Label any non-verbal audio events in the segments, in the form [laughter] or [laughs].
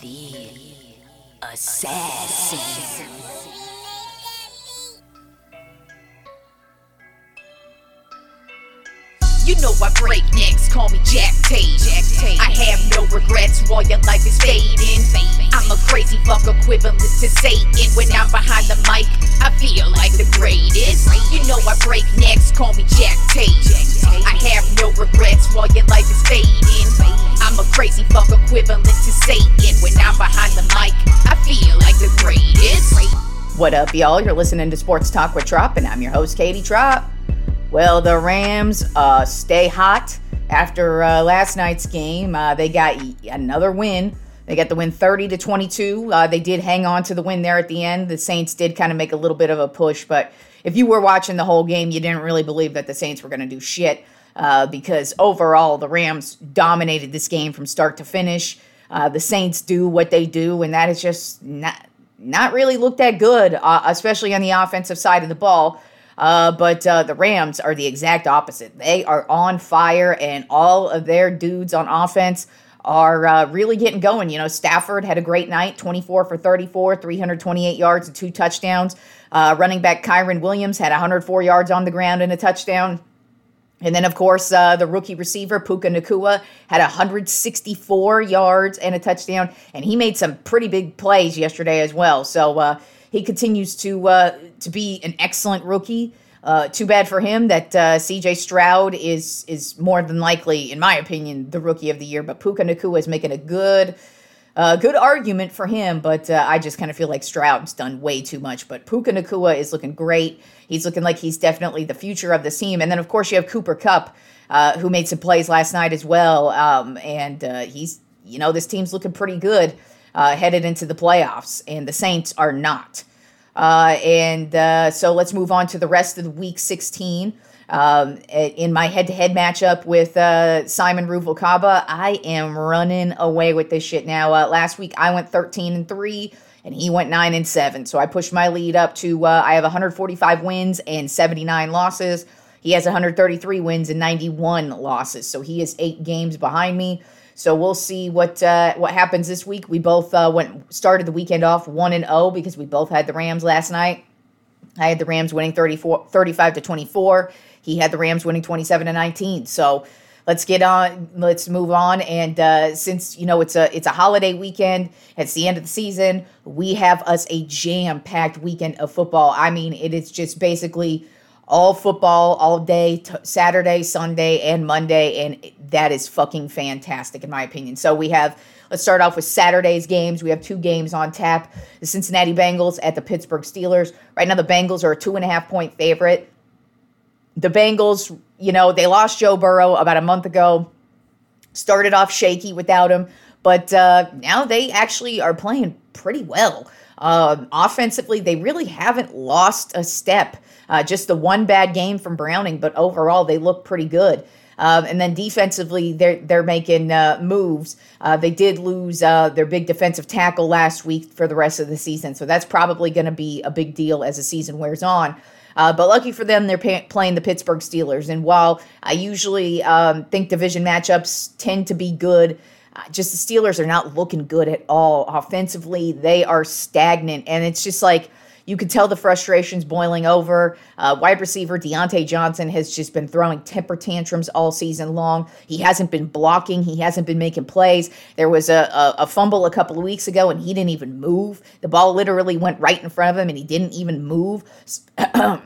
The Assassin. You know I break necks, call me Jack Tate. Jack Tate. I have no regrets while your life is fading. I'm a crazy fuck equivalent to Satan. When I'm behind the mic, I feel like the greatest. You know I break necks, call me Jack Tate. I have no regrets while your life is fading. I'm a crazy fuck equivalent to Satan. When I'm behind the mic, I feel like the greatest. What up, y'all? You're listening to Sports Talk with Tropp, and I'm your host, Katie Tropp. Well, the Rams uh, stay hot after uh, last night's game. Uh, they got another win. They got the win 30 to 22. Uh, they did hang on to the win there at the end. The Saints did kind of make a little bit of a push, but if you were watching the whole game, you didn't really believe that the Saints were going to do shit uh, because overall the Rams dominated this game from start to finish. Uh, the Saints do what they do, and that is just not not really looked that good, especially on the offensive side of the ball. Uh, but uh, the Rams are the exact opposite. They are on fire, and all of their dudes on offense are uh, really getting going. You know, Stafford had a great night 24 for 34, 328 yards, and two touchdowns. Uh, running back Kyren Williams had 104 yards on the ground and a touchdown. And then, of course, uh, the rookie receiver, Puka Nacua, had 164 yards and a touchdown. And he made some pretty big plays yesterday as well. So, uh, he continues to uh, to be an excellent rookie. Uh, too bad for him that uh, C.J. Stroud is is more than likely, in my opinion, the rookie of the year. But Puka Nacua is making a good uh, good argument for him. But uh, I just kind of feel like Stroud's done way too much. But Puka Nacua is looking great. He's looking like he's definitely the future of the team. And then of course you have Cooper Kupp, uh, who made some plays last night as well. Um, and uh, he's you know this team's looking pretty good uh, headed into the playoffs, and the Saints are not. Uh, and uh, so let's move on to the rest of the week 16. Um, in my head to head matchup with uh, Simon Ruvalcaba, I am running away with this shit now. Uh, last week I went 13 and 3 and he went 9 and 7. So I pushed my lead up to uh, I have 145 wins and 79 losses. He has 133 wins and 91 losses. So he is 8 games behind me. So we'll see what uh, what happens this week. We both uh, went started the weekend off one and zero oh because we both had the Rams last night. I had the Rams winning 34, 35 to 24. He had the Rams winning 27 to 19. So let's get on let's move on and uh, since you know it's a it's a holiday weekend it's the end of the season we have us a jam packed weekend of football i mean it is just basically all football all day t- saturday sunday and monday and that is fucking fantastic in my opinion. So we have let's start off with saturday's games. We have two games on tap. The cincinnati bengals at the pittsburgh steelers. Right now the bengals are a two and a half point favorite. The bengals you know they lost joe burrow about a month ago. Started off shaky without him but uh, now they actually are playing pretty well uh, offensively they really haven't lost a step uh, just the one bad game from Browning, but overall they look pretty good. Um, and then defensively, they're they're making uh, moves. Uh, they did lose uh, their big defensive tackle last week for the rest of the season, so that's probably going to be a big deal as the season wears on. Uh, but lucky for them, they're playing the Pittsburgh Steelers. And while I usually um, think division matchups tend to be good, just the Steelers are not looking good at all offensively. They are stagnant, and it's just like you could tell the frustrations boiling over. Uh, wide receiver Diontae Johnson has just been throwing temper tantrums all season long. He hasn't been blocking. He hasn't been making plays. There was a, a, a fumble a couple of weeks ago, and he didn't even move. The ball literally went right in front of him, and he didn't even move. [clears throat]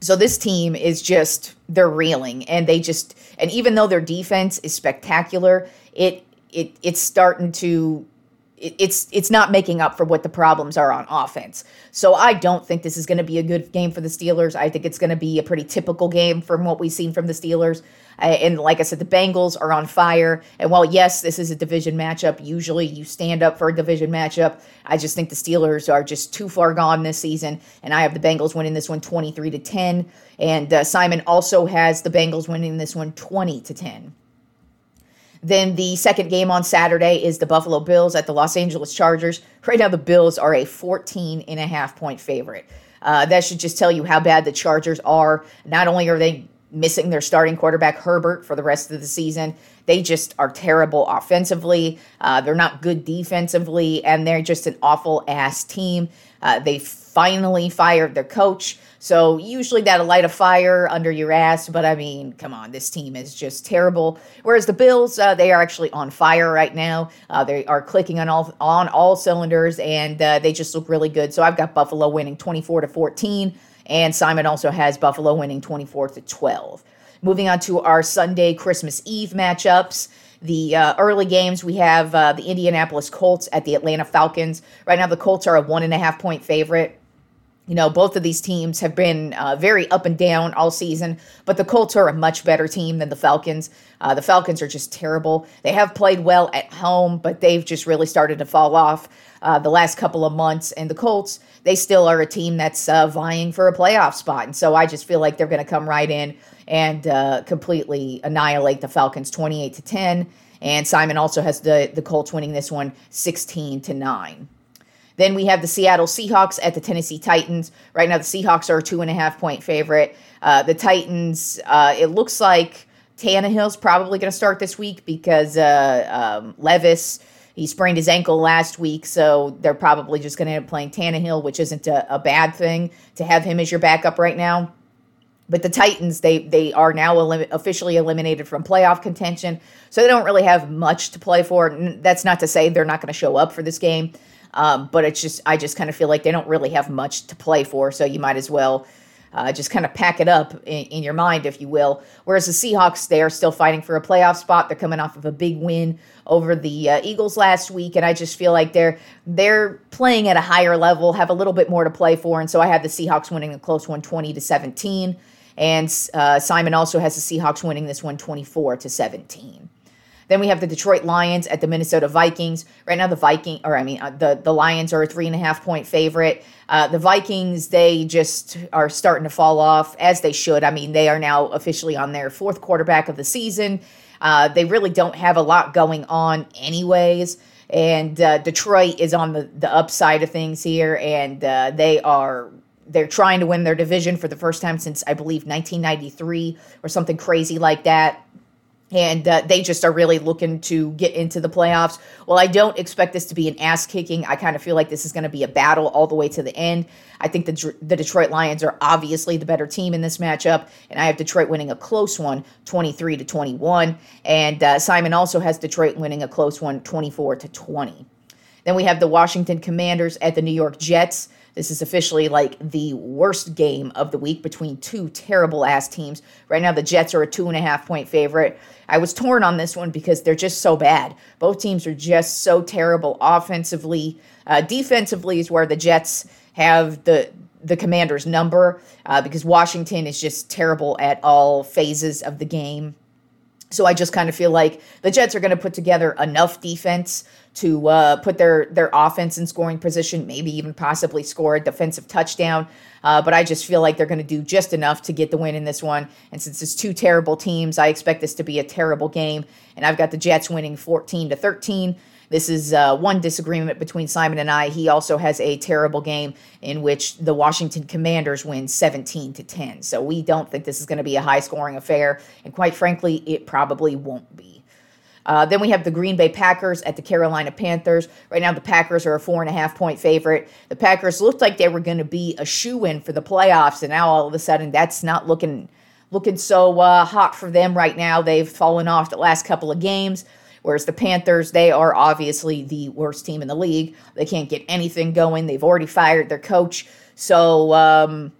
So this team is just they're reeling and they just and even though their defense is spectacular, it it it's starting to it's it's not making up for what the problems are on offense. So I don't think this is going to be a good game for the Steelers. I think it's going to be a pretty typical game from what we've seen from the Steelers. Uh, and like I said, the Bengals are on fire. And while yes, this is a division matchup, usually you stand up for a division matchup. I just think the Steelers are just too far gone this season, and I have the Bengals winning this one 23 to 10. And uh, Simon also has the Bengals winning this one 20 to 10. Then the second game on Saturday is the Buffalo Bills at the Los Angeles Chargers. Right now, the Bills are a 14 and a half point favorite. Uh, that should just tell you how bad the Chargers are. Not only are they missing their starting quarterback Herbert for the rest of the season. They just are terrible offensively. Uh, they're not good defensively, and they're just an awful ass team. Uh, they finally fired their coach. So usually that'll light a fire under your ass, but I mean, come on, this team is just terrible. Whereas the Bills, uh, they are actually on fire right now. Uh, they are clicking on all on all cylinders, and uh, they just look really good. So I've got Buffalo winning 24 to 14, and Simon also has Buffalo winning 24 to 12. Moving on to our Sunday Christmas Eve matchups. The uh, early games, we have uh, the Indianapolis Colts at the Atlanta Falcons. Right now, the Colts are a one and a half point favorite. You know, both of these teams have been uh, very up and down all season, but the Colts are a much better team than the Falcons. Uh, the Falcons are just terrible. They have played well at home, but they've just really started to fall off uh, the last couple of months. And the Colts, they still are a team that's uh, vying for a playoff spot. And so I just feel like they're going to come right in and uh, completely annihilate the Falcons 28 to 10. And Simon also has the, the Colts winning this one 16 to 9. Then we have the Seattle Seahawks at the Tennessee Titans. Right now, the Seahawks are a two and a half point favorite. Uh, the Titans, uh, it looks like Tannehill's probably going to start this week because uh, um, Levis, he sprained his ankle last week. So they're probably just going to end up playing Tannehill, which isn't a, a bad thing to have him as your backup right now. But the Titans, they they are now elim- officially eliminated from playoff contention, so they don't really have much to play for. That's not to say they're not going to show up for this game, um, but it's just I just kind of feel like they don't really have much to play for. So you might as well uh, just kind of pack it up in, in, your mind, if you will. Whereas the Seahawks, they are still fighting for a playoff spot. They're coming off of a big win over the uh, Eagles last week, and I just feel like they're they're playing at a higher level, have a little bit more to play for, and so I have the Seahawks winning a close one, twenty to 17. And uh, Simon also has the Seahawks winning this one 24 to 17. Then we have the Detroit Lions at the Minnesota Vikings. Right now, the Viking, or I mean, uh, the the Lions are a three and a half point favorite. Uh, the Vikings, they just are starting to fall off as they should. I mean, they are now officially on their fourth quarterback of the season. Uh, they really don't have a lot going on, anyways. And uh, Detroit is on the the upside of things here, and uh, they are they're trying to win their division for the first time since I believe 1993 or something crazy like that. And uh, they just are really looking to get into the playoffs. Well, I don't expect this to be an ass kicking. I kind of feel like this is going to be a battle all the way to the end. I think the, the Detroit Lions are obviously the better team in this matchup, and I have Detroit winning a close one, 23 to 21. And uh, Simon also has Detroit winning a close one, 24 to 20. Then we have the Washington Commanders at the New York Jets. This is officially like the worst game of the week between two terrible ass teams. Right now, the Jets are a two and a half point favorite. I was torn on this one because they're just so bad. Both teams are just so terrible offensively. Uh, defensively is where the Jets have the the commander's number uh, because Washington is just terrible at all phases of the game. So I just kind of feel like the Jets are going to put together enough defense to uh, put their their offense in scoring position, maybe even possibly score a defensive touchdown. Uh, but I just feel like they're going to do just enough to get the win in this one. And since it's two terrible teams, I expect this to be a terrible game. And I've got the Jets winning 14 to 13. This is uh, one disagreement between Simon and I. He also has a terrible game in which the Washington Commanders win 17 to 10. So we don't think this is going to be a high scoring affair. And quite frankly, it probably won't be. Uh, then we have the Green Bay Packers at the Carolina Panthers. Right now, the Packers are a four and a half point favorite. The Packers looked like they were going to be a shoe in for the playoffs, and now all of a sudden, that's not looking looking so uh, hot for them right now. They've fallen off the last couple of games. Whereas the Panthers, they are obviously the worst team in the league. They can't get anything going. They've already fired their coach. So um,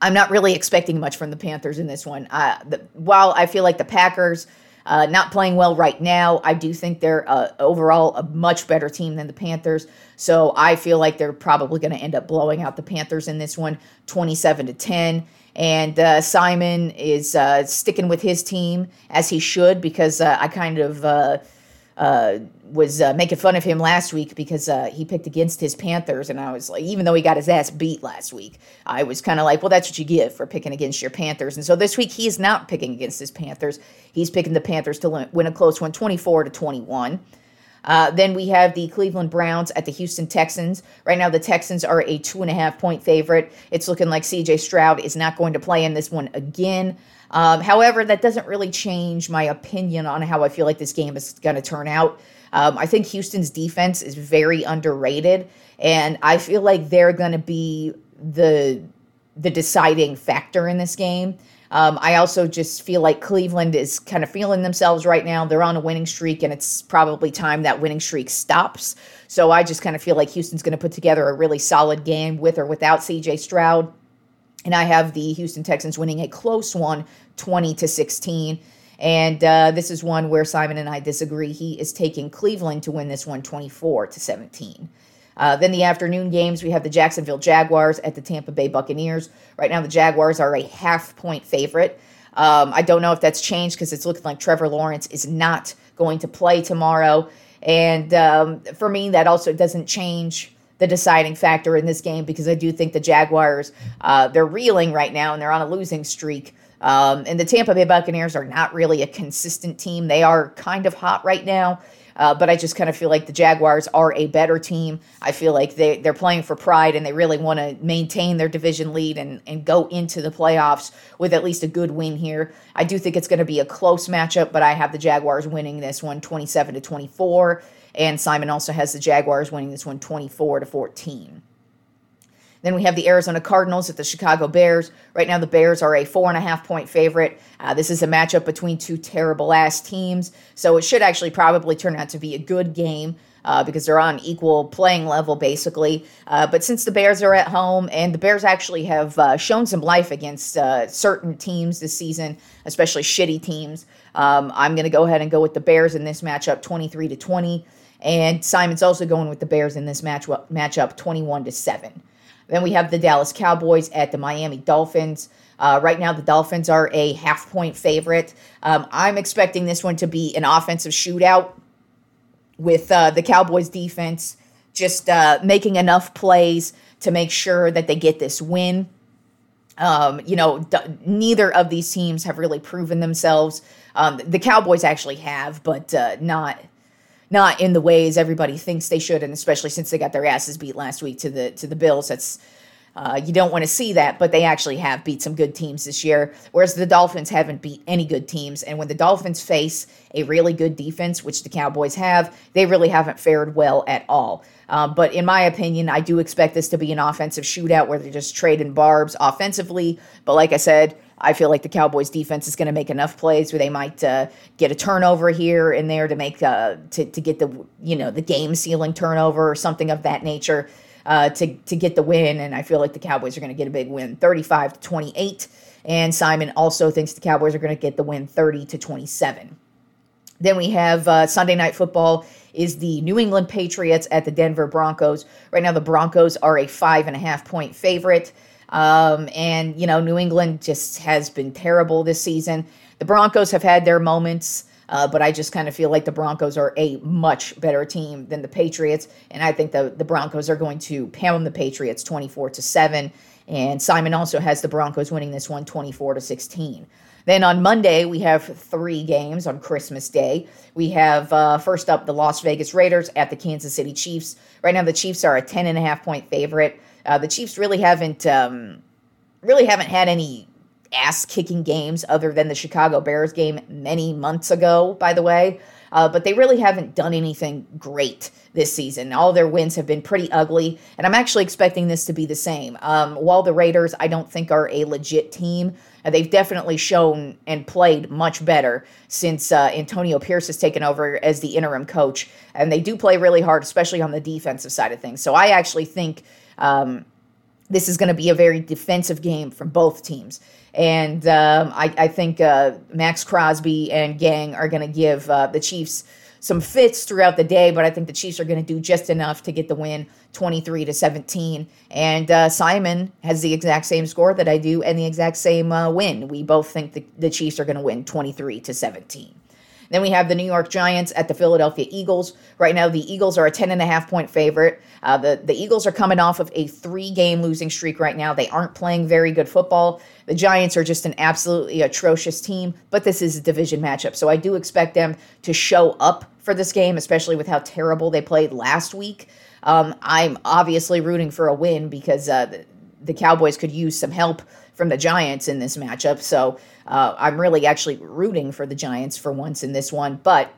I'm not really expecting much from the Panthers in this one. Uh, the, while I feel like the Packers uh, not playing well right now. I do think they're uh, overall a much better team than the Panthers. So I feel like they're probably going to end up blowing out the Panthers in this one, 27 to 10. And uh, Simon is uh, sticking with his team as he should because uh, I kind of uh, uh, was uh, making fun of him last week because he picked against his Panthers, and I was like, even though he got his ass beat last week, I was kind of like, well, that's what you get for picking against your Panthers. And so this week he is not picking against his Panthers. He's picking the Panthers to win a close one, 24 to 21. Uh, then we have the Cleveland Browns at the Houston Texans. Right now, the Texans are a two and a half point favorite. It's looking like CJ Stroud is not going to play in this one again. Um, however, that doesn't really change my opinion on how I feel like this game is going to turn out. Um, I think Houston's defense is very underrated, and I feel like they're going to be the the deciding factor in this game. Um, I also just feel like Cleveland is kind of feeling themselves right now. They're on a winning streak, and it's probably time that winning streak stops. So I just kind of feel like Houston's going to put together a really solid game with or without CJ Stroud. And I have the Houston Texans winning a close one, 20 to 16. And uh, this is one where Simon and I disagree. He is taking Cleveland to win this one 24 to 17. Uh, then the afternoon games, we have the Jacksonville Jaguars at the Tampa Bay Buccaneers. Right now, the Jaguars are a half point favorite. Um, I don't know if that's changed because it's looking like Trevor Lawrence is not going to play tomorrow. And um, for me, that also doesn't change the deciding factor in this game because I do think the Jaguars, uh, they're reeling right now and they're on a losing streak. Um, and the Tampa Bay Buccaneers are not really a consistent team. They are kind of hot right now. Uh, but I just kind of feel like the Jaguars are a better team. I feel like they, they're playing for pride and they really want to maintain their division lead and, and go into the playoffs with at least a good win here. I do think it's going to be a close matchup, but I have the Jaguars winning this one 27 to 24. And Simon also has the Jaguars winning this one 24 to 14. Then we have the Arizona Cardinals at the Chicago Bears. Right now, the Bears are a four and a half point favorite. Uh, this is a matchup between two terrible ass teams, so it should actually probably turn out to be a good game. Uh, because they're on equal playing level, basically. Uh, but since the Bears are at home, and the Bears actually have uh, shown some life against uh, certain teams this season, especially shitty teams, um, I'm going to go ahead and go with the Bears in this matchup, 23 to 20. And Simon's also going with the Bears in this match matchup, 21 to 7. Then we have the Dallas Cowboys at the Miami Dolphins. Uh, right now, the Dolphins are a half point favorite. Um, I'm expecting this one to be an offensive shootout with uh, the Cowboys defense just uh, making enough plays to make sure that they get this win. Um, you know, d- neither of these teams have really proven themselves. Um, the Cowboys actually have, but uh, not not in the ways everybody thinks they should, and especially since they got their asses beat last week to the to the Bills. That's uh, you don't want to see that, but they actually have beat some good teams this year, whereas the Dolphins haven't beat any good teams. And when the Dolphins face a really good defense, which the Cowboys have, they really haven't fared well at all. Um, but in my opinion, I do expect this to be an offensive shootout where they're just trading barbs offensively. But like I said, I feel like the Cowboys defense is going to make enough plays where they might uh, get a turnover here and there to make uh, to to get the you know the game sealing turnover or something of that nature uh, to to get the win. And I feel like the Cowboys are going to get a big win, thirty five to twenty eight. And Simon also thinks the Cowboys are going to get the win, thirty to twenty seven. Then we have uh, Sunday night football is the New England Patriots at the Denver Broncos. Right now, the Broncos are a five and a half point favorite. Um, and, you know, New England just has been terrible this season. The Broncos have had their moments, uh, but I just kind of feel like the Broncos are a much better team than the Patriots. And I think the, the Broncos are going to pound the Patriots 24 to 7. And Simon also has the Broncos winning this one 24 to 16. Then on Monday, we have three games on Christmas Day. We have uh, first up the Las Vegas Raiders at the Kansas City Chiefs. Right now, the Chiefs are a 10 and a half point favorite. Uh, the Chiefs really haven't um, really haven't had any ass kicking games other than the Chicago Bears game many months ago, by the way. Uh, but they really haven't done anything great this season. All their wins have been pretty ugly, and I'm actually expecting this to be the same. Um, while the Raiders, I don't think, are a legit team, uh, they've definitely shown and played much better since uh, Antonio Pierce has taken over as the interim coach, and they do play really hard, especially on the defensive side of things. So I actually think um, this is going to be a very defensive game from both teams. And um, I, I, think uh, Maxx Crosby and gang are going to give uh, the Chiefs some fits throughout the day, but I think the Chiefs are going to do just enough to get the win 23 to 17. And uh, Simon has the exact same score that I do and the exact same uh, win. We both think the, the Chiefs are going to win 23 to 17. Then we have the New York Giants at the Philadelphia Eagles. Right now, the Eagles are a 10 and a half point favorite. Uh, the, the Eagles are coming off of a three game losing streak right now. They aren't playing very good football. The Giants are just an absolutely atrocious team, but this is a division matchup. So I do expect them to show up for this game, especially with how terrible they played last week. Um, I'm obviously rooting for a win because uh, the, the, Cowboys could use some help from the Giants in this matchup. So uh, I'm really actually rooting for the Giants for once in this one. But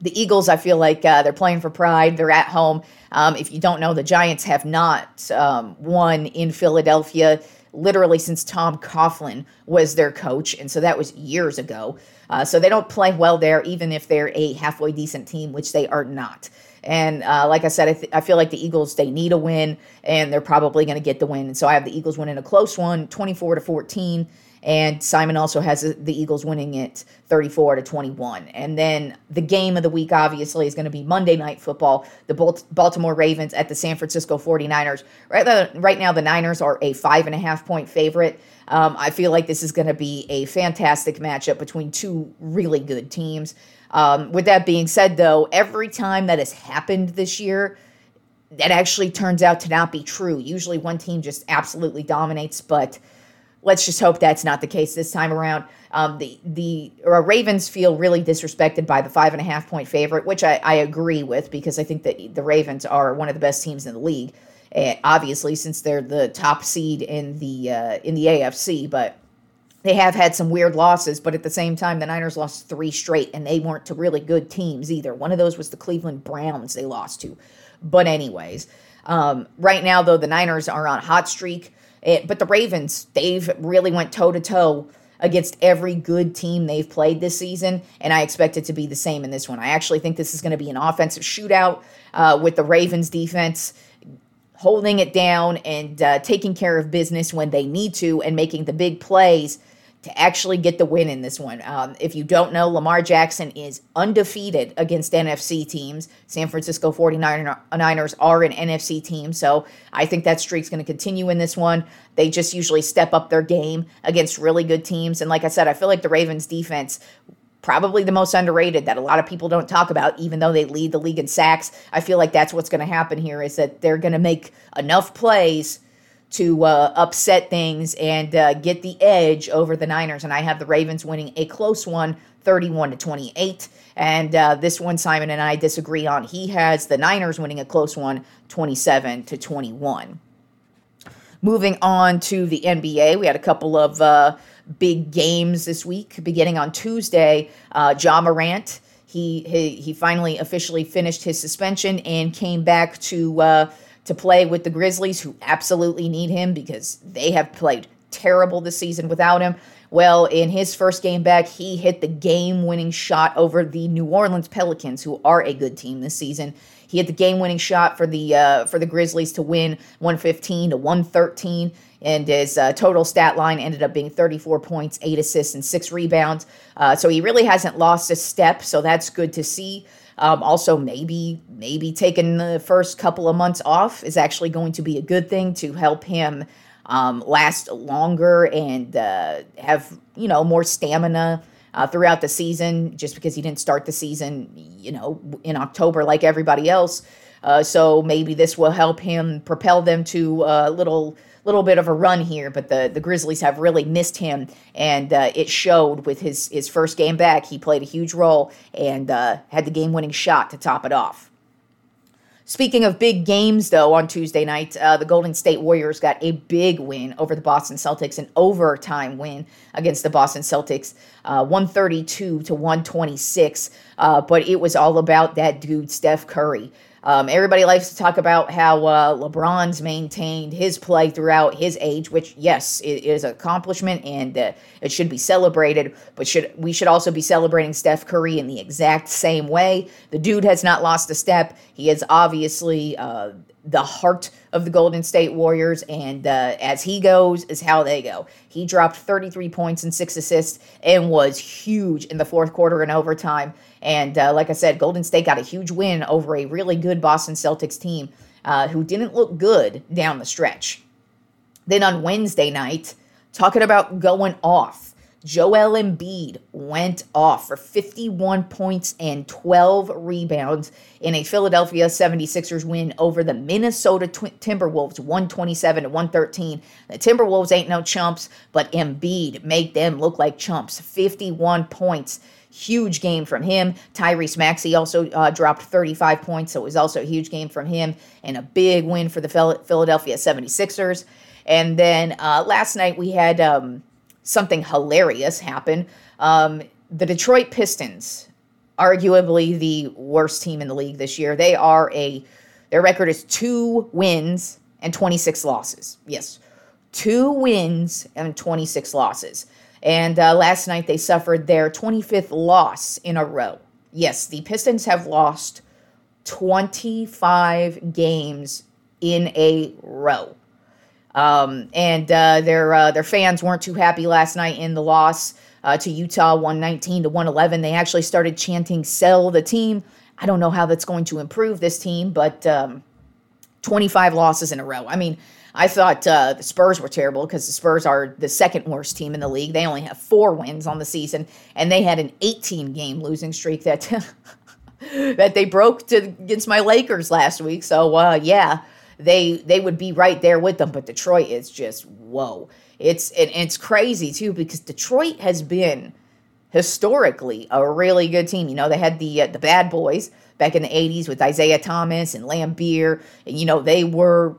the Eagles, I feel like uh, they're playing for pride. They're at home. Um, if you don't know, the Giants have not um, won in Philadelphia literally since Tom Coughlin was their coach. And so that was years ago. Uh, so they don't play well there, even if they're a halfway decent team, which they are not. And uh, like I said, I, th- I, feel like the Eagles they need a win, and they're probably going to get the win. And so I have the Eagles winning a close one, 24 to 14. And Simon also has the Eagles winning it 34 to 21. And then the game of the week, obviously, is going to be Monday Night Football, the Baltimore Ravens at the San Francisco 49ers. Right, right now, the Niners are a five and a half point favorite. Um, I feel like this is going to be a fantastic matchup between two really good teams. Um, with that being said, though, every time that has happened this year, that actually turns out to not be true. Usually one team just absolutely dominates, but let's just hope that's not the case this time around. Um, the the Ravens feel really disrespected by the five and a half point favorite, which I, I agree with because I think that the Ravens are one of the best teams in the league. Uh, obviously, since they're the top seed in the uh, in the AFC, but they have had some weird losses. But at the same time, the Niners lost three straight, and they weren't to really good teams either. One of those was the Cleveland Browns they lost to. But anyways, um, right now though, the Niners are on hot streak. It, but the Ravens, they've really went toe to toe against every good team they've played this season, and I expect it to be the same in this one. I actually think this is going to be an offensive shootout uh, with the Ravens defense holding it down and uh, taking care of business when they need to and making the big plays to actually get the win in this one. Um, if you don't know, Lamar Jackson is undefeated against NFC teams. San Francisco 49ers are an NFC team, so I think that streak's going to continue in this one. They just usually step up their game against really good teams. And like I said, I feel like the Ravens defense probably the most underrated that a lot of people don't talk about even though they lead the league in sacks i feel like that's what's going to happen here is that they're going to make enough plays to uh, upset things and uh, get the edge over the Niners. And I have the Ravens winning a close one, 31 to 28. And uh, this one, Simon and I disagree on. He has the Niners winning a close one, 27 to 21. Moving on to the NBA, we had a couple of uh, big games this week. Beginning on Tuesday, uh, Ja Morant. He, he he finally officially finished his suspension and came back to uh, to play with the Grizzlies, who absolutely need him because they have played terrible this season without him. Well, in his first game back, he hit the game winning shot over the New Orleans Pelicans, who are a good team this season. He hit the game winning shot for the uh, for the Grizzlies to win 115 to 113 and his uh, total stat line ended up being 34 points, eight assists, and six rebounds. Uh, so he really hasn't lost a step, so that's good to see. Um, also, maybe maybe taking the first couple of months off is actually going to be a good thing to help him um, last longer and uh, have you know more stamina uh, throughout the season. Just because he didn't start the season, you know, in October like everybody else. Uh, so maybe this will help him propel them to a little little bit of a run here, but the, the Grizzlies have really missed him, and uh, it showed with his, his first game back. He played a huge role and uh, had the game winning shot to top it off. Speaking of big games, though, on Tuesday night, uh, the Golden State Warriors got a big win over the Boston Celtics, an overtime win against the Boston Celtics, uh, 132 to 126. Uh, but it was all about that dude, Steph Curry. Um, everybody likes to talk about how uh, LeBron's maintained his play throughout his age, which yes, it is an accomplishment and uh, it should be celebrated. But should we should also be celebrating Steph Curry in the exact same way? The dude has not lost a step. He is obviously uh, the heart of the Golden State Warriors, and uh, as he goes, is how they go. He dropped 33 points and six assists and was huge in the fourth quarter and overtime. And uh, like I said, Golden State got a huge win over a really good Boston Celtics team uh, who didn't look good down the stretch. Then on Wednesday night, talking about going off. Joel Embiid went off for 51 points and 12 rebounds in a Philadelphia 76ers win over the Minnesota Timberwolves 127 to 113. The Timberwolves ain't no chumps, but Embiid made them look like chumps. 51 points. Huge game from him. Tyrese Maxey also uh, dropped 35 points, so it was also a huge game from him and a big win for the Philadelphia 76ers. And then uh, last night we had um, something hilarious happen. Um, the Detroit Pistons, arguably the worst team in the league this year, they are a their record is two wins and 26 losses. Yes, two wins and 26 losses. And uh, last night they suffered their 25th loss in a row. Yes, the Pistons have lost 25 games in a row. Um, and uh, their uh, their fans weren't too happy last night in the loss uh, to Utah, 119 to 111. They actually started chanting "Sell the team." I don't know how that's going to improve this team, but um, 25 losses in a row. I mean, I thought uh, the Spurs were terrible because the Spurs are the second worst team in the league. They only have four wins on the season, and they had an 18 game losing streak that [laughs] that they broke to, against my Lakers last week. So uh, yeah, they they would be right there with them. But Detroit is just whoa. It's it's crazy too because Detroit has been historically a really good team. You know, they had the uh, the bad boys back in the 80s with Isiah Thomas and Laimbeer. And, you know, they were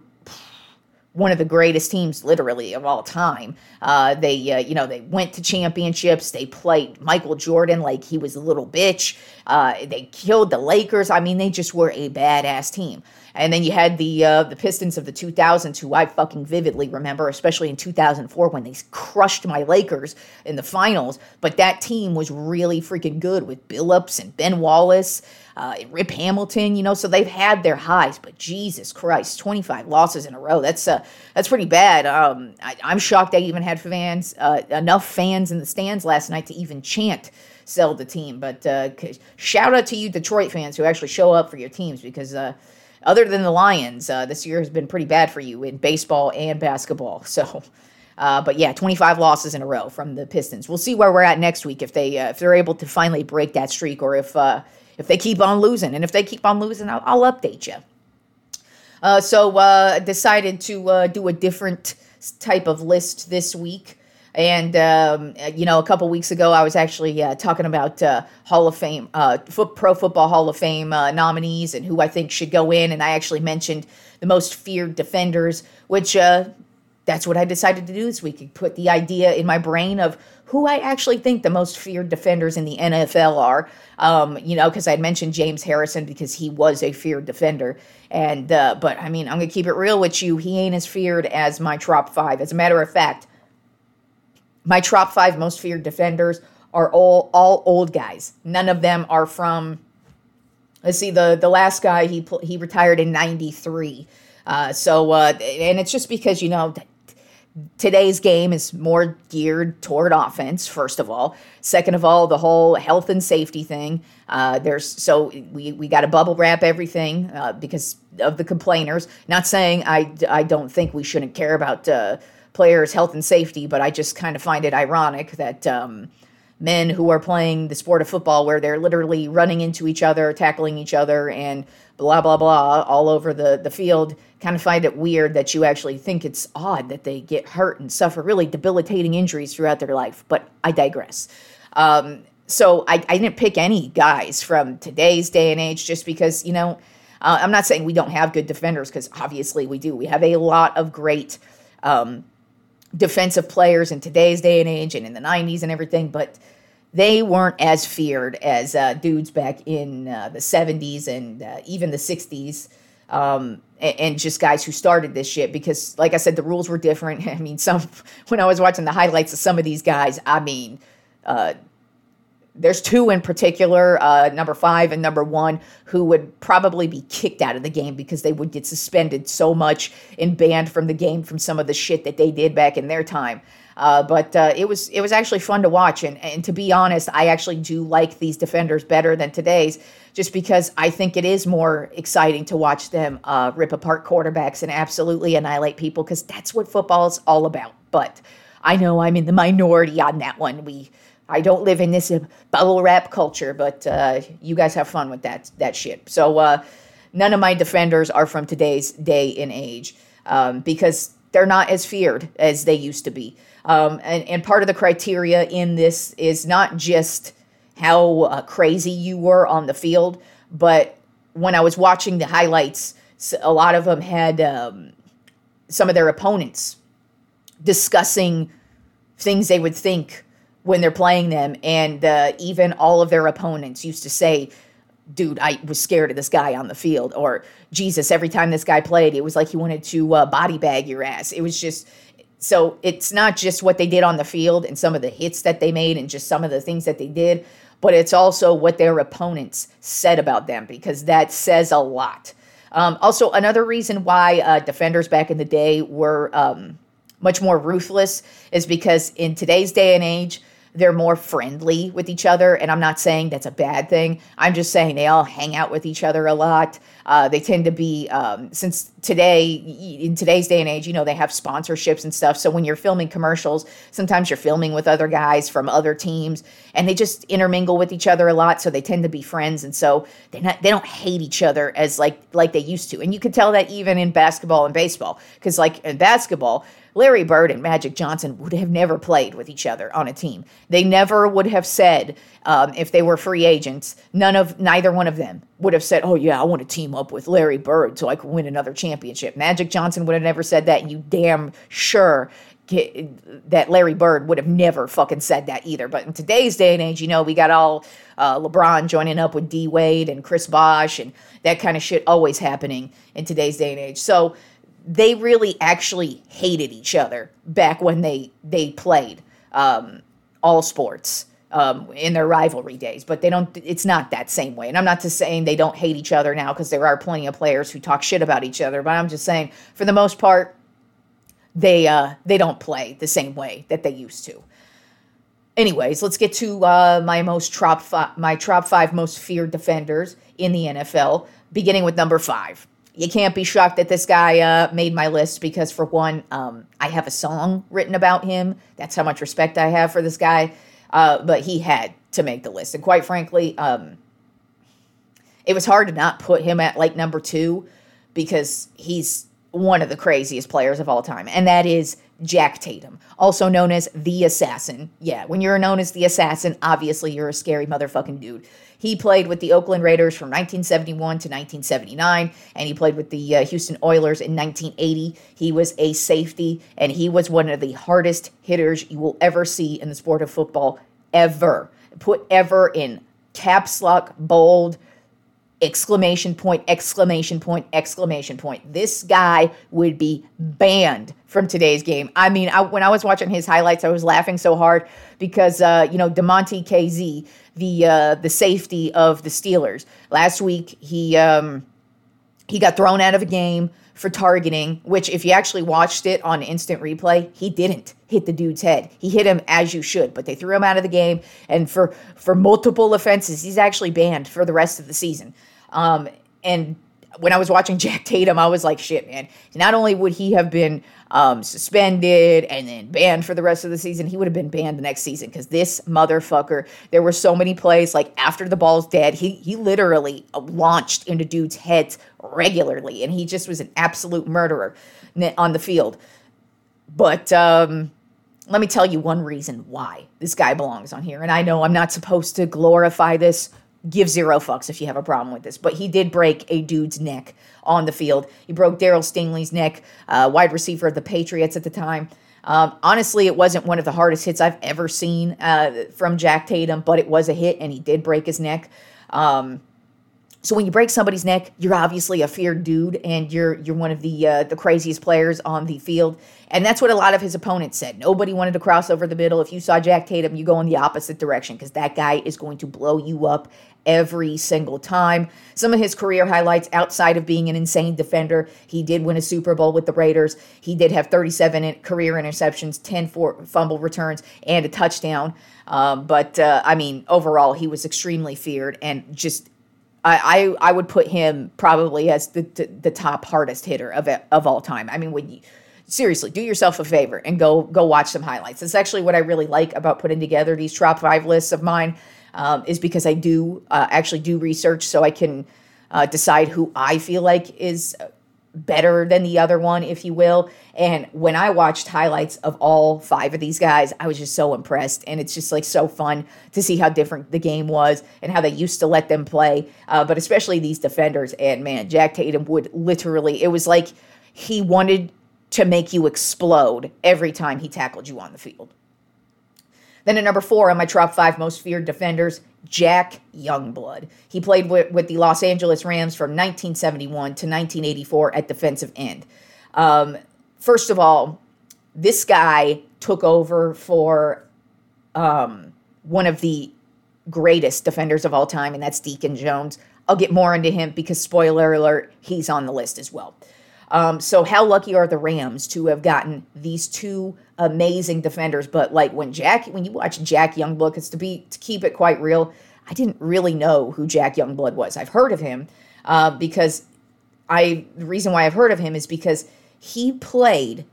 one of the greatest teams literally of all time. Uh, they, uh, you know, they went to championships. They played Michael Jordan like he was a little bitch. Uh, they killed the Lakers. I mean, they just were a badass team. And then you had the uh, the Pistons of the 2000s, who I fucking vividly remember, especially in 2004 when they crushed my Lakers in the finals. But that team was really freaking good with Billups and Ben Wallace, uh, Rip Hamilton. You know, so they've had their highs. But Jesus Christ, 25 losses in a row. That's uh, that's pretty bad. Um, I, am shocked they even had fans uh, enough fans in the stands last night to even chant sell the team. But uh, shout out to you Detroit fans who actually show up for your teams because uh, other than the Lions, uh, this year has been pretty bad for you in baseball and basketball. [laughs] So, uh, but yeah, 25 losses in a row from the Pistons. We'll see where we're at next week if they uh, if they're able to finally break that streak or if uh, if they keep on losing. And if they keep on losing, I'll, I'll update you. Uh, so uh, decided to do a different type of list this week. And um, you know, a couple weeks ago, I was actually uh, talking about uh, Hall of Fame, uh, Pro Football Hall of Fame uh, nominees, and who I think should go in. And I actually mentioned the most feared defenders, which uh, that's what I decided to do this week. Put the idea in my brain of who I actually think the most feared defenders in the NFL are. Um, you know, because I mentioned James Harrison because he was a feared defender, and uh, but I mean, I'm gonna keep it real with you. He ain't as feared as my top five. As a matter of fact my top five most feared defenders are all all old guys. None of them are from. Let's see the the last guy he he retired in '93. Uh, so uh, and it's just because you know today's game is more geared toward offense first of all second of all the whole health and safety thing uh, there's so we, we got to bubble wrap everything uh, because of the complainers not saying I, I don't think we shouldn't care about uh, players' health and safety, but I just kind of find it ironic that um, men who are playing the sport of football, where they're literally running into each other, tackling each other, and blah, blah, blah, all over the, the field, kind of find it weird that you actually think it's odd that they get hurt and suffer really debilitating injuries throughout their life. But I digress. Um, so I, I didn't pick any guys from today's day and age just because, you know, uh, I'm not saying we don't have good defenders because obviously we do. We have a lot of great um, defensive players in today's day and age and in the 90s and everything, but they weren't as feared as uh, dudes back in uh, the 70s and uh, even the 60s. Um, and, and, just guys who started this shit because, like I said, the rules were different. [laughs] I mean, some [laughs] when I was watching the highlights of some of these guys, I mean, uh, there's two in particular, uh, number five and number one, who would probably be kicked out of the game because they would get suspended so much and banned from the game from some of the shit that they did back in their time. Uh, but uh, it was it was actually fun to watch, and, and to be honest, I actually do like these defenders better than today's, just because I think it is more exciting to watch them uh, rip apart quarterbacks and absolutely annihilate people, because that's what football is all about. But I know I'm in the minority on that one. We I don't live in this bubble wrap culture, but uh, you guys have fun with that that shit. So uh, none of my defenders are from today's day and age um, because they're not as feared as they used to be. Um, and, and part of the criteria in this is not just how uh, crazy you were on the field, but when I was watching the highlights, a lot of them had um, some of their opponents discussing things they would think when they're playing them. And even all of their opponents used to say, dude, I was scared of this guy on the field. Or, Jesus, every time this guy played, it was like he wanted to uh, body bag your ass. It was just. So it's not just what they did on the field and some of the hits that they made and just some of the things that they did, but it's also what their opponents said about them because that says a lot. Um, also, another reason why uh, defenders back in the day were um, much more ruthless is because in today's day and age, they're more friendly with each other. And I'm not saying that's a bad thing. I'm just saying they all hang out with each other a lot. Uh, they tend to be, um, since today, in today's day and age, you know, they have sponsorships and stuff. So when you're filming commercials, sometimes you're filming with other guys from other teams and they just intermingle with each other a lot. So they tend to be friends. And so they're not, they don't hate each other as like, like they used to. And you can tell that even in basketball and baseball. Cause like in basketball, Larry Bird and Magic Johnson would have never played with each other on a team. They never would have said, um, if they were free agents, none of neither one of them would have said, "Oh yeah, I want to team up with Larry Bird so I can win another championship." Magic Johnson would have never said that. And you damn sure get, that Larry Bird would have never fucking said that either. But in today's day and age, you know, we got all uh, LeBron joining up with D Wade and Chris Bosh and that kind of shit always happening in today's day and age. So they really actually hated each other back when they they played um, all sports um, in their rivalry days. But they don't. It's not that same way. And I'm not just saying they don't hate each other now because there are plenty of players who talk shit about each other. But I'm just saying for the most part, they uh, they don't play the same way that they used to. Anyways, let's get to uh, my most top fi- my top five most feared defenders in the NFL, beginning with number five you can't be shocked that this guy uh, made my list because, for one, um, I have a song written about him. That's how much respect I have for this guy. Uh, but he had to make the list. And quite frankly, um, it was hard to not put him at like number two because he's one of the craziest players of all time. And that is Jack Tatum, also known as the Assassin. Yeah, when you're known as the Assassin, obviously you're a scary motherfucking dude. He played with the Oakland Raiders from 1971 to 1979, and he played with the uh, Houston Oilers in 1980. He was a safety, and he was one of the hardest hitters you will ever see in the sport of football, ever. Put ever in caps lock, bold, exclamation point, exclamation point, exclamation point. This guy would be banned from today's game. I mean, I, when I was watching his highlights, I was laughing so hard because uh, you know Damontae Kazee, the uh, the safety of the Steelers, last week he um, he got thrown out of a game for targeting, which if you actually watched it on instant replay, he didn't hit the dude's head. He hit him as you should, but they threw him out of the game and for for multiple offenses, he's actually banned for the rest of the season. Um, and when I was watching [laughs] Jack Tatum, I was like, shit, man. Not only would he have been um, suspended and then banned for the rest of the season, he would have been banned the next season because this motherfucker, there were so many plays like after the ball's dead, he, he literally launched into dudes' heads regularly. And he just was an absolute murderer on the field. But um, let me tell you one reason why this guy belongs on here. And I know I'm not supposed to glorify this give zero fucks if you have a problem with this. But he did break a dude's neck on the field. He broke Darryl Stingley's neck, uh, wide receiver of the Patriots at the time. Um, honestly, it wasn't one of the hardest hits I've ever seen uh, from Jack Tatum, but it was a hit, and he did break his neck. Um, so when you break somebody's neck, you're obviously a feared dude, and you're you're one of the uh, the craziest players on the field. And that's what a lot of his opponents said. Nobody wanted to cross over the middle. If you saw Jack Tatum, you go in the opposite direction because that guy is going to blow you up every single time. Some of his career highlights outside of being an insane defender, he did win a Super Bowl with the Raiders. He did have 37 career interceptions, 10 fumble returns, and a touchdown. Um, but uh, I mean, overall, he was extremely feared and just. I, I, I would put him probably as the, the, the top hardest hitter of of all time. I mean, when you seriously, do yourself a favor and go go watch some highlights. That's actually what I really like about putting together these top five lists of mine, um, is because I do uh, actually do research so I can uh, decide who I feel like is better than the other one, if you will. And when I watched highlights of all five of these guys, I was just so impressed. And it's just like so fun to see how different the game was and how they used to let them play. Uh, but especially these defenders. And man, Jack Tatum would literally, it was like he wanted to make you explode every time he tackled you on the field. Then at number four on my top five most feared defenders, Jack Youngblood. He played with, with the Los Angeles Rams from 1971 to 1984 at defensive end. Um, first of all, this guy took over for um, one of the greatest defenders of all time, and that's Deacon Jones. I'll get more into him because, spoiler alert, he's on the list as well. Um, so how lucky are the Rams to have gotten these two amazing defenders? But like when Jack, when you watch Jack Youngblood, because to be to keep it quite real, I didn't really know who Jack Youngblood was. I've heard of him uh, because I the reason why I've heard of him is because he played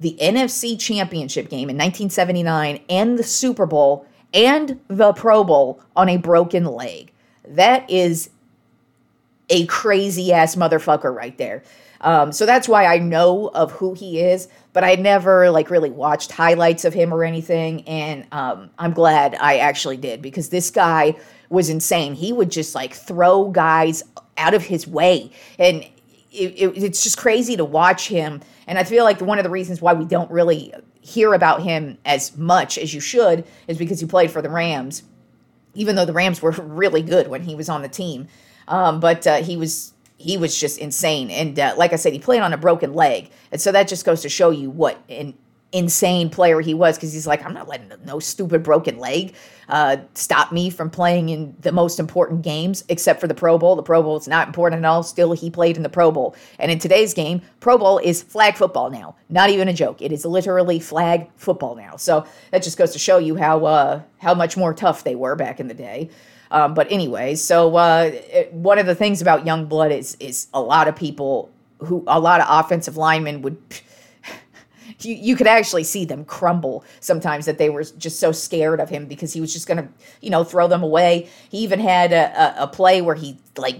the NFC Championship game in 1979 and the Super Bowl and the Pro Bowl on a broken leg. That is a crazy ass motherfucker right there. Um, so that's why I know of who he is, but I never like really watched highlights of him or anything. And um, I'm glad I actually did because this guy was insane. He would just like throw guys out of his way, and it, it, it's just crazy to watch him. And I feel like one of the reasons why we don't really hear about him as much as you should is because he played for the Rams, even though the Rams were [laughs] really good when he was on the team. Um, but uh, he was he was just insane. And uh, like I said, he played on a broken leg. And so that just goes to show you what an insane player he was because he's like, I'm not letting no stupid broken leg uh, stop me from playing in the most important games, except for the Pro Bowl. The Pro Bowl is not important at all. Still, he played in the Pro Bowl. And in today's game, Pro Bowl is flag football now. Not even a joke. It is literally flag football now. So that just goes to show you how uh, how much more tough they were back in the day. Um, but anyway, so uh, it, one of the things about Youngblood is is a lot of people who a lot of offensive linemen would. [laughs] You, you could actually see them crumble sometimes that they were just so scared of him because he was just going to, you know, throw them away. He even had a, a, a play where he like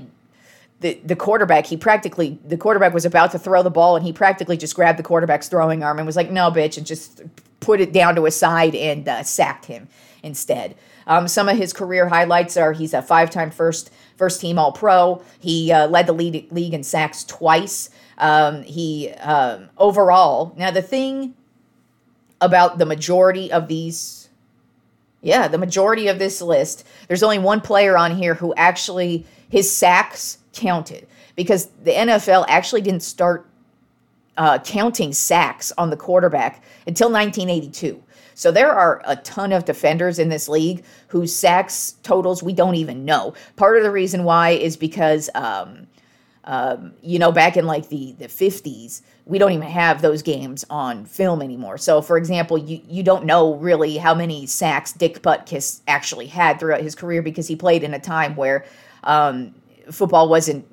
the, the quarterback, he practically, the quarterback was about to throw the ball and he practically just grabbed the quarterback's throwing arm and was like, no, bitch, and just put it down to his side and uh, sacked him instead. Um, some of his career highlights are he's a five-time first first team All Pro. He uh, led the league, league in sacks twice. Um, he um, overall now the thing about the majority of these, yeah, the majority of this list. There's only one player on here who actually his sacks counted because the NFL actually didn't start uh, counting sacks on the quarterback until 1982. So there are a ton of defenders in this league whose sacks totals we don't even know. Part of the reason why is because, um, um, you know, back in like the, the 50s, we don't even have those games on film anymore. So, for example, you, you don't know really how many sacks Dick Butkus actually had throughout his career because he played in a time where um, football wasn't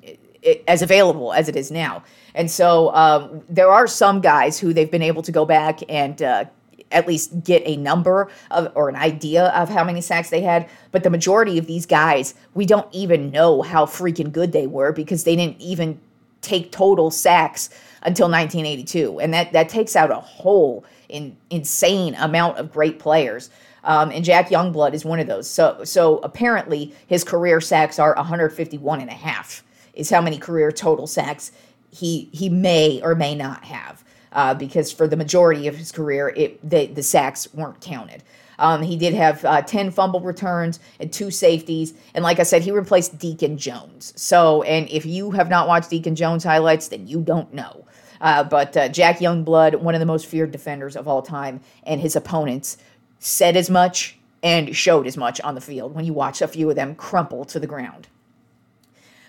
as available as it is now. And so um, there are some guys who they've been able to go back and uh, at least get a number of or an idea of how many sacks they had. But the majority of these guys, we don't even know how freaking good they were because they didn't even take total sacks until 1982, and that that takes out a whole in, insane amount of great players. Um, and Jack Youngblood is one of those. So so apparently his career sacks are 151 and a half is how many career total sacks he he may or may not have uh, because for the majority of his career, it the, sacks weren't counted. Um, he did have uh, 10 fumble returns and two safeties. And like I said, he replaced Deacon Jones. So, and if you have not watched Deacon Jones highlights, then you don't know. Uh, but uh, Jack Youngblood, one of the most feared defenders of all time, and his opponents said as much and showed as much on the field when you watch a few of them crumple to the ground.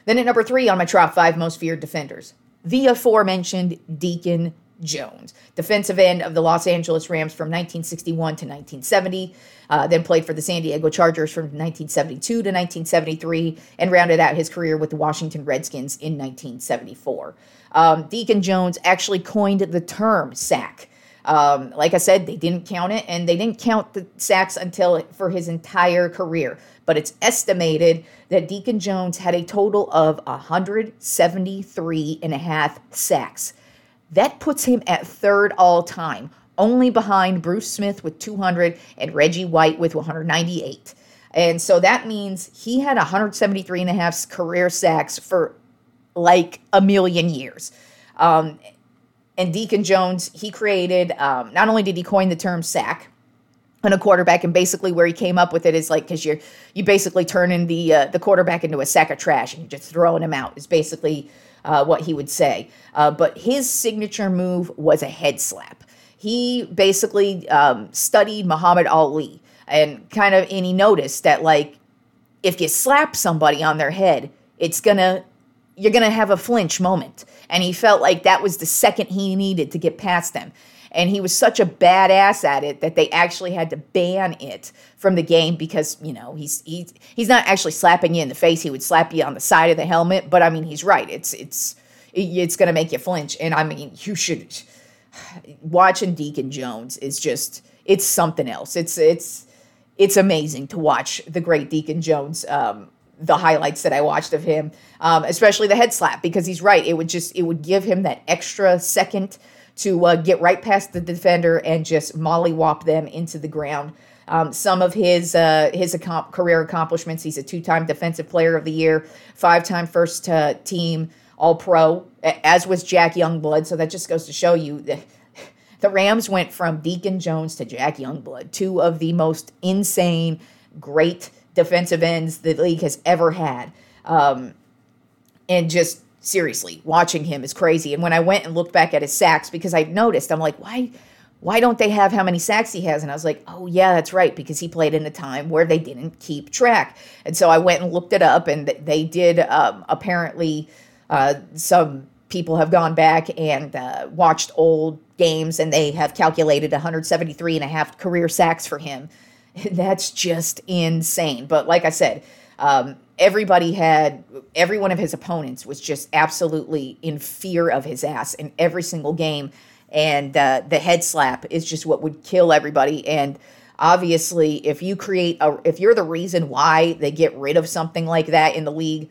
Then at number three on my top five most feared defenders, the aforementioned Deacon Jones, defensive end of the Los Angeles Rams from 1961 to 1970. Uh, then played for the San Diego Chargers from 1972 to 1973, and rounded out his career with the Washington Redskins in 1974. Um, Deacon Jones actually coined the term sack. Um, like I said, they didn't count it, and they didn't count the sacks until for his entire career. But it's estimated that Deacon Jones had a total of 173 and a half sacks. That puts him at third all time, only behind Bruce Smith with 200 and Reggie White with 198. And so that means he had 173 and a half career sacks for like a million years. Um, and Deacon Jones, he created, um, not only did he coin the term sack, on a quarterback, and basically where he came up with it is like because you're you basically turning the uh, the quarterback into a sack of trash and you're just throwing him out is basically uh, what he would say. Uh, but his signature move was a head slap. He basically um, studied Muhammad Ali and kind of and he noticed that like if you slap somebody on their head, it's gonna you're gonna have a flinch moment, and he felt like that was the second he needed to get past them and he was such a badass at it that they actually had to ban it from the game because you know he's he's he's not actually slapping you in the face. He would slap you on the side of the helmet. But I mean, he's right. It's it's it's going to make you flinch. And I mean, you should watching Deacon Jones is just it's something else. It's it's it's amazing to watch the great Deacon Jones. Um, the highlights that I watched of him, um, especially the head slap, because he's right. It would just it would give him that extra second to uh, get right past the defender and just mollywop them into the ground. Um, some of his uh, his ac- career accomplishments: he's a two-time Defensive Player of the Year, five-time First uh, Team All Pro, as was Jack Youngblood. So that just goes to show you that [laughs] the Rams went from Deacon Jones to Jack Youngblood, two of the most insane, great defensive ends the league has ever had, um, and just seriously, watching him is crazy. And when I went and looked back at his sacks, because I noticed, I'm like, why? Why don't they have how many sacks he has? And I was like, oh, yeah, that's right, because he played in a time where they didn't keep track. And so I went and looked it up, and they did um, apparently, uh, some people have gone back and uh, watched old games, and they have calculated 173 and a half career sacks for him. [laughs] That's just insane. But like I said, um, everybody had every one of his opponents was just absolutely in fear of his ass in every single game. And uh, the head slap is just what would kill everybody. And obviously if you create a if you're the reason why they get rid of something like that in the league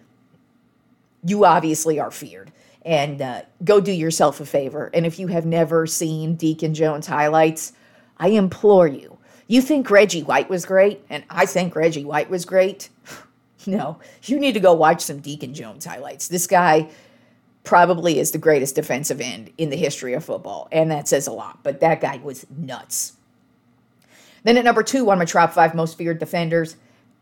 you obviously are feared. And uh, go do yourself a favor. And if you have never seen deacon jones highlights i implore you. You think reggie white was great? And i think reggie white was great [laughs] know, you need to go watch some Deacon Jones highlights. This guy probably is the greatest defensive end in the history of football, and that says a lot. But that guy was nuts. Then at number two on my top five most feared defenders,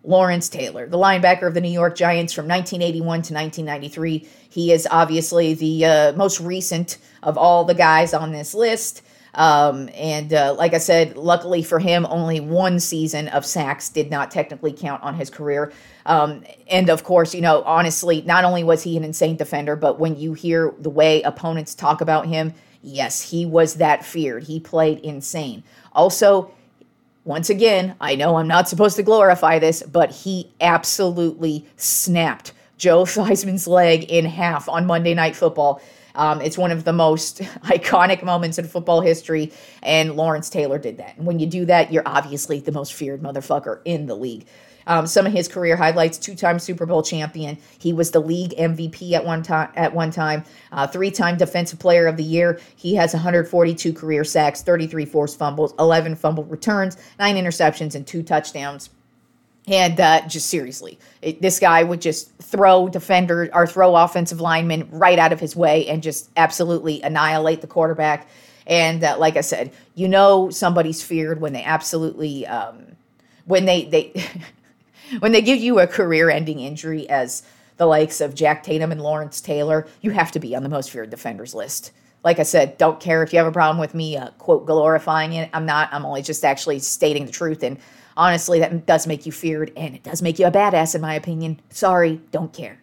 Lawrence Taylor, the linebacker of the New York Giants from 1981 to 1993. He is obviously the uh, most recent of all the guys on this list. Um, and uh, like I said, luckily for him, only one season of sacks did not technically count on his career. Um, and of course, you know, honestly, not only was he an insane defender, but when you hear the way opponents talk about him, yes, he was that feared. He played insane. Also, once again, I know I'm not supposed to glorify this, but he absolutely snapped Joe [laughs] Theismann's leg in half on Monday Night Football. Um, it's one of the most [laughs] iconic moments in football history, and Lawrence Taylor did that. And when you do that, you're obviously the most feared motherfucker in the league. Um, some of his career highlights: two-time Super Bowl champion. He was the league MVP at one time. At one time, uh, three-time Defensive Player of the Year. He has 142 career sacks, 33 forced fumbles, 11 fumble returns, nine interceptions, and two touchdowns. And uh, just seriously, it, this guy would just throw defender or throw offensive linemen right out of his way and just absolutely annihilate the quarterback. And uh, like I said, you know somebody's feared when they absolutely um, when they they [laughs] when they give you a career-ending injury as the likes of Jack Tatum and Lawrence Taylor, you have to be on the most feared defenders list. Like I said, don't care if you have a problem with me uh, quote glorifying it. I'm not. I'm only just actually stating the truth and honestly, that does make you feared and it does make you a badass, in my opinion. Sorry, don't care.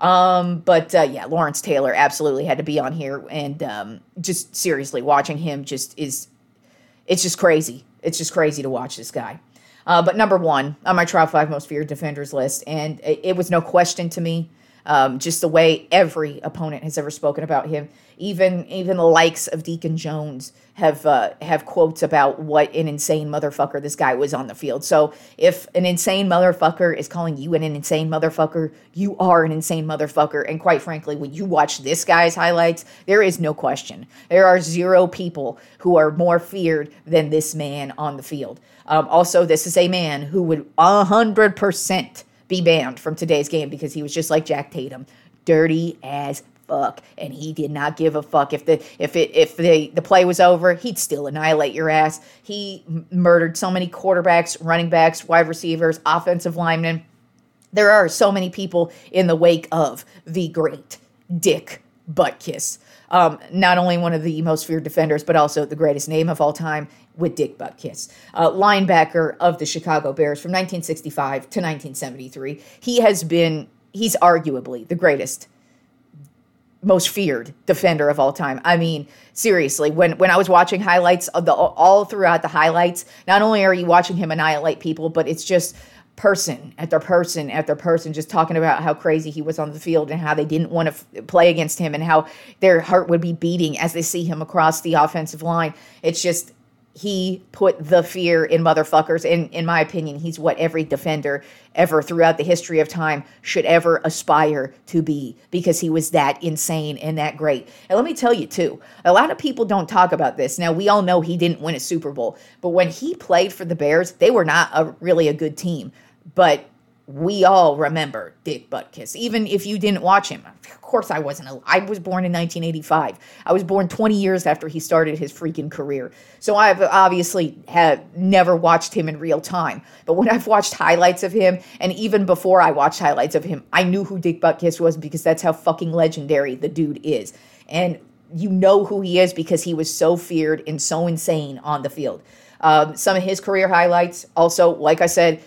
Um, but uh, yeah, Lawrence Taylor absolutely had to be on here, and um, just seriously watching him just is, it's just crazy. It's just crazy to watch this guy. Uh, but number one on my top five most feared defenders list, and it, it was no question to me. Um, just the way every opponent has ever spoken about him, even even the likes of Deacon Jones have uh, have quotes about what an insane motherfucker this guy was on the field. So if an insane motherfucker is calling you an insane motherfucker, you are an insane motherfucker. And quite frankly, when you watch this guy's highlights, there is no question. There are zero people who are more feared than this man on the field. Um, also, this is a man who would hundred percent be banned from today's game because he was just like Jack Tatum, dirty as fuck, and he did not give a fuck if the if it if the the play was over, he'd still annihilate your ass. He murdered so many quarterbacks, running backs, wide receivers, offensive linemen. There are so many people in the wake of the great Dick Butkus. Um, not only one of the most feared defenders, but also the greatest name of all time with Dick Butkus, uh, linebacker of the Chicago Bears from 1965 to 1973. He has been, he's arguably the greatest, most feared defender of all time. I mean, seriously, when when I was watching highlights of the all throughout the highlights, not only are you watching him annihilate people, but it's just person after person after person just talking about how crazy he was on the field and how they didn't want to f- play against him and how their heart would be beating as they see him across the offensive line. It's just he put the fear in motherfuckers. And in my opinion, he's what every defender ever throughout the history of time should ever aspire to be because he was that insane and that great. And let me tell you, too, a lot of people don't talk about this. Now, we all know he didn't win a Super Bowl, but when he played for the Bears, they were not a, really a good team. But we all remember Dick Butkus, even if you didn't watch him. Of course, I wasn't. I was born in 1985. I was born 20 years after he started his freaking career. So I've obviously have never watched him in real time. But when I've watched highlights of him, and even before I watched highlights of him, I knew who Dick Butkus was because that's how fucking legendary the dude is. And you know who he is because he was so feared and so insane on the field. Um, some of his career highlights, also, like I said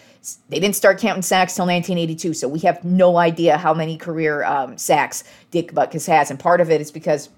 they didn't start counting sacks till 1982, so we have no idea how many career um, sacks Dick Butkus has. And part of it is because,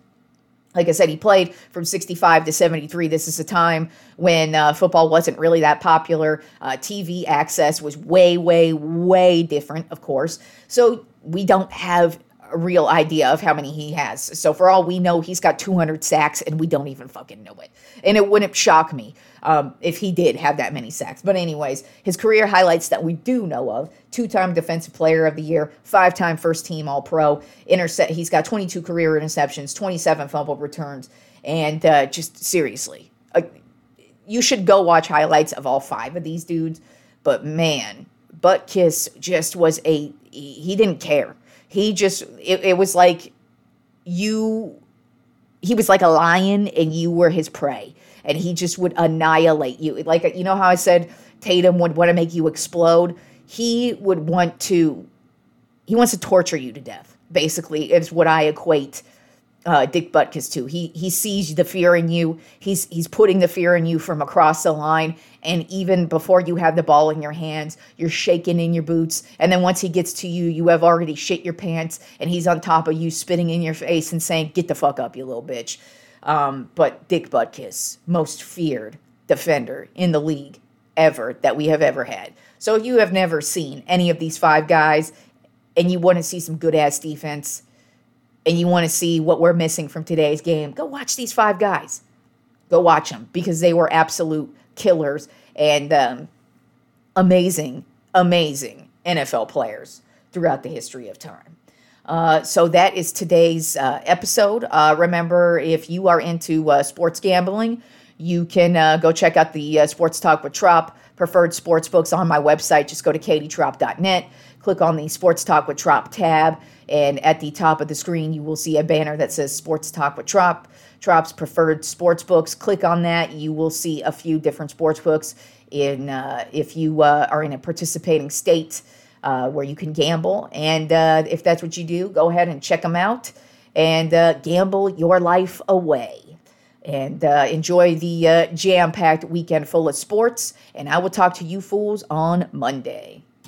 like I said, he played from 65 to 73. This is a time when uh, football wasn't really that popular. Uh, TV access was way, way, way different, of course. So we don't have a real idea of how many he has. So for all we know, he's got 200 sacks and we don't even fucking know it. And it wouldn't shock me um, if he did have that many sacks. But, anyways, his career highlights that we do know of two time Defensive Player of the Year, five time first team All Pro. Intercept, he's got 22 career interceptions, 27 fumble returns, and uh, just seriously, uh, you should go watch highlights of all five of these dudes. But man, Butkus just was a, he didn't care. He just, it, it was like you, he was like a lion and you were his prey and he just would annihilate you. Like, you know how I said Tatum would want to make you explode? He would want to, he wants to torture you to death, basically, is what I equate uh, Dick Butkus to. He he sees the fear in you. He's he's putting the fear in you from across the line, and even before you have the ball in your hands, you're shaking in your boots. And then once he gets to you, you have already shit your pants, and he's on top of you, spitting in your face and saying, "Get the fuck up, you little bitch." Um, but Dick Butkus, most feared defender in the league ever that we have ever had. So if you have never seen any of these five guys and you want to see some good ass defense and you want to see what we're missing from today's game, go watch these five guys. Go watch them because they were absolute killers and um, amazing, amazing NFL players throughout the history of time. Uh, so that is today's uh, episode. Uh, remember, if you are into uh, sports gambling, you can uh, go check out the Sports Talk with Tropp preferred sports books on my website. Just go to katietropp.net, click on the Sports Talk with Tropp tab, and at the top of the screen, you will see a banner that says Sports Talk with Tropp. Tropp's preferred sports books. Click on that. You will see a few different sports books. In if you are in a participating state uh, where you can gamble. And uh, if that's what you do, go ahead and check them out and uh, gamble your life away. And uh, enjoy the uh, jam packed weekend full of sports. And I will talk to you fools on Monday.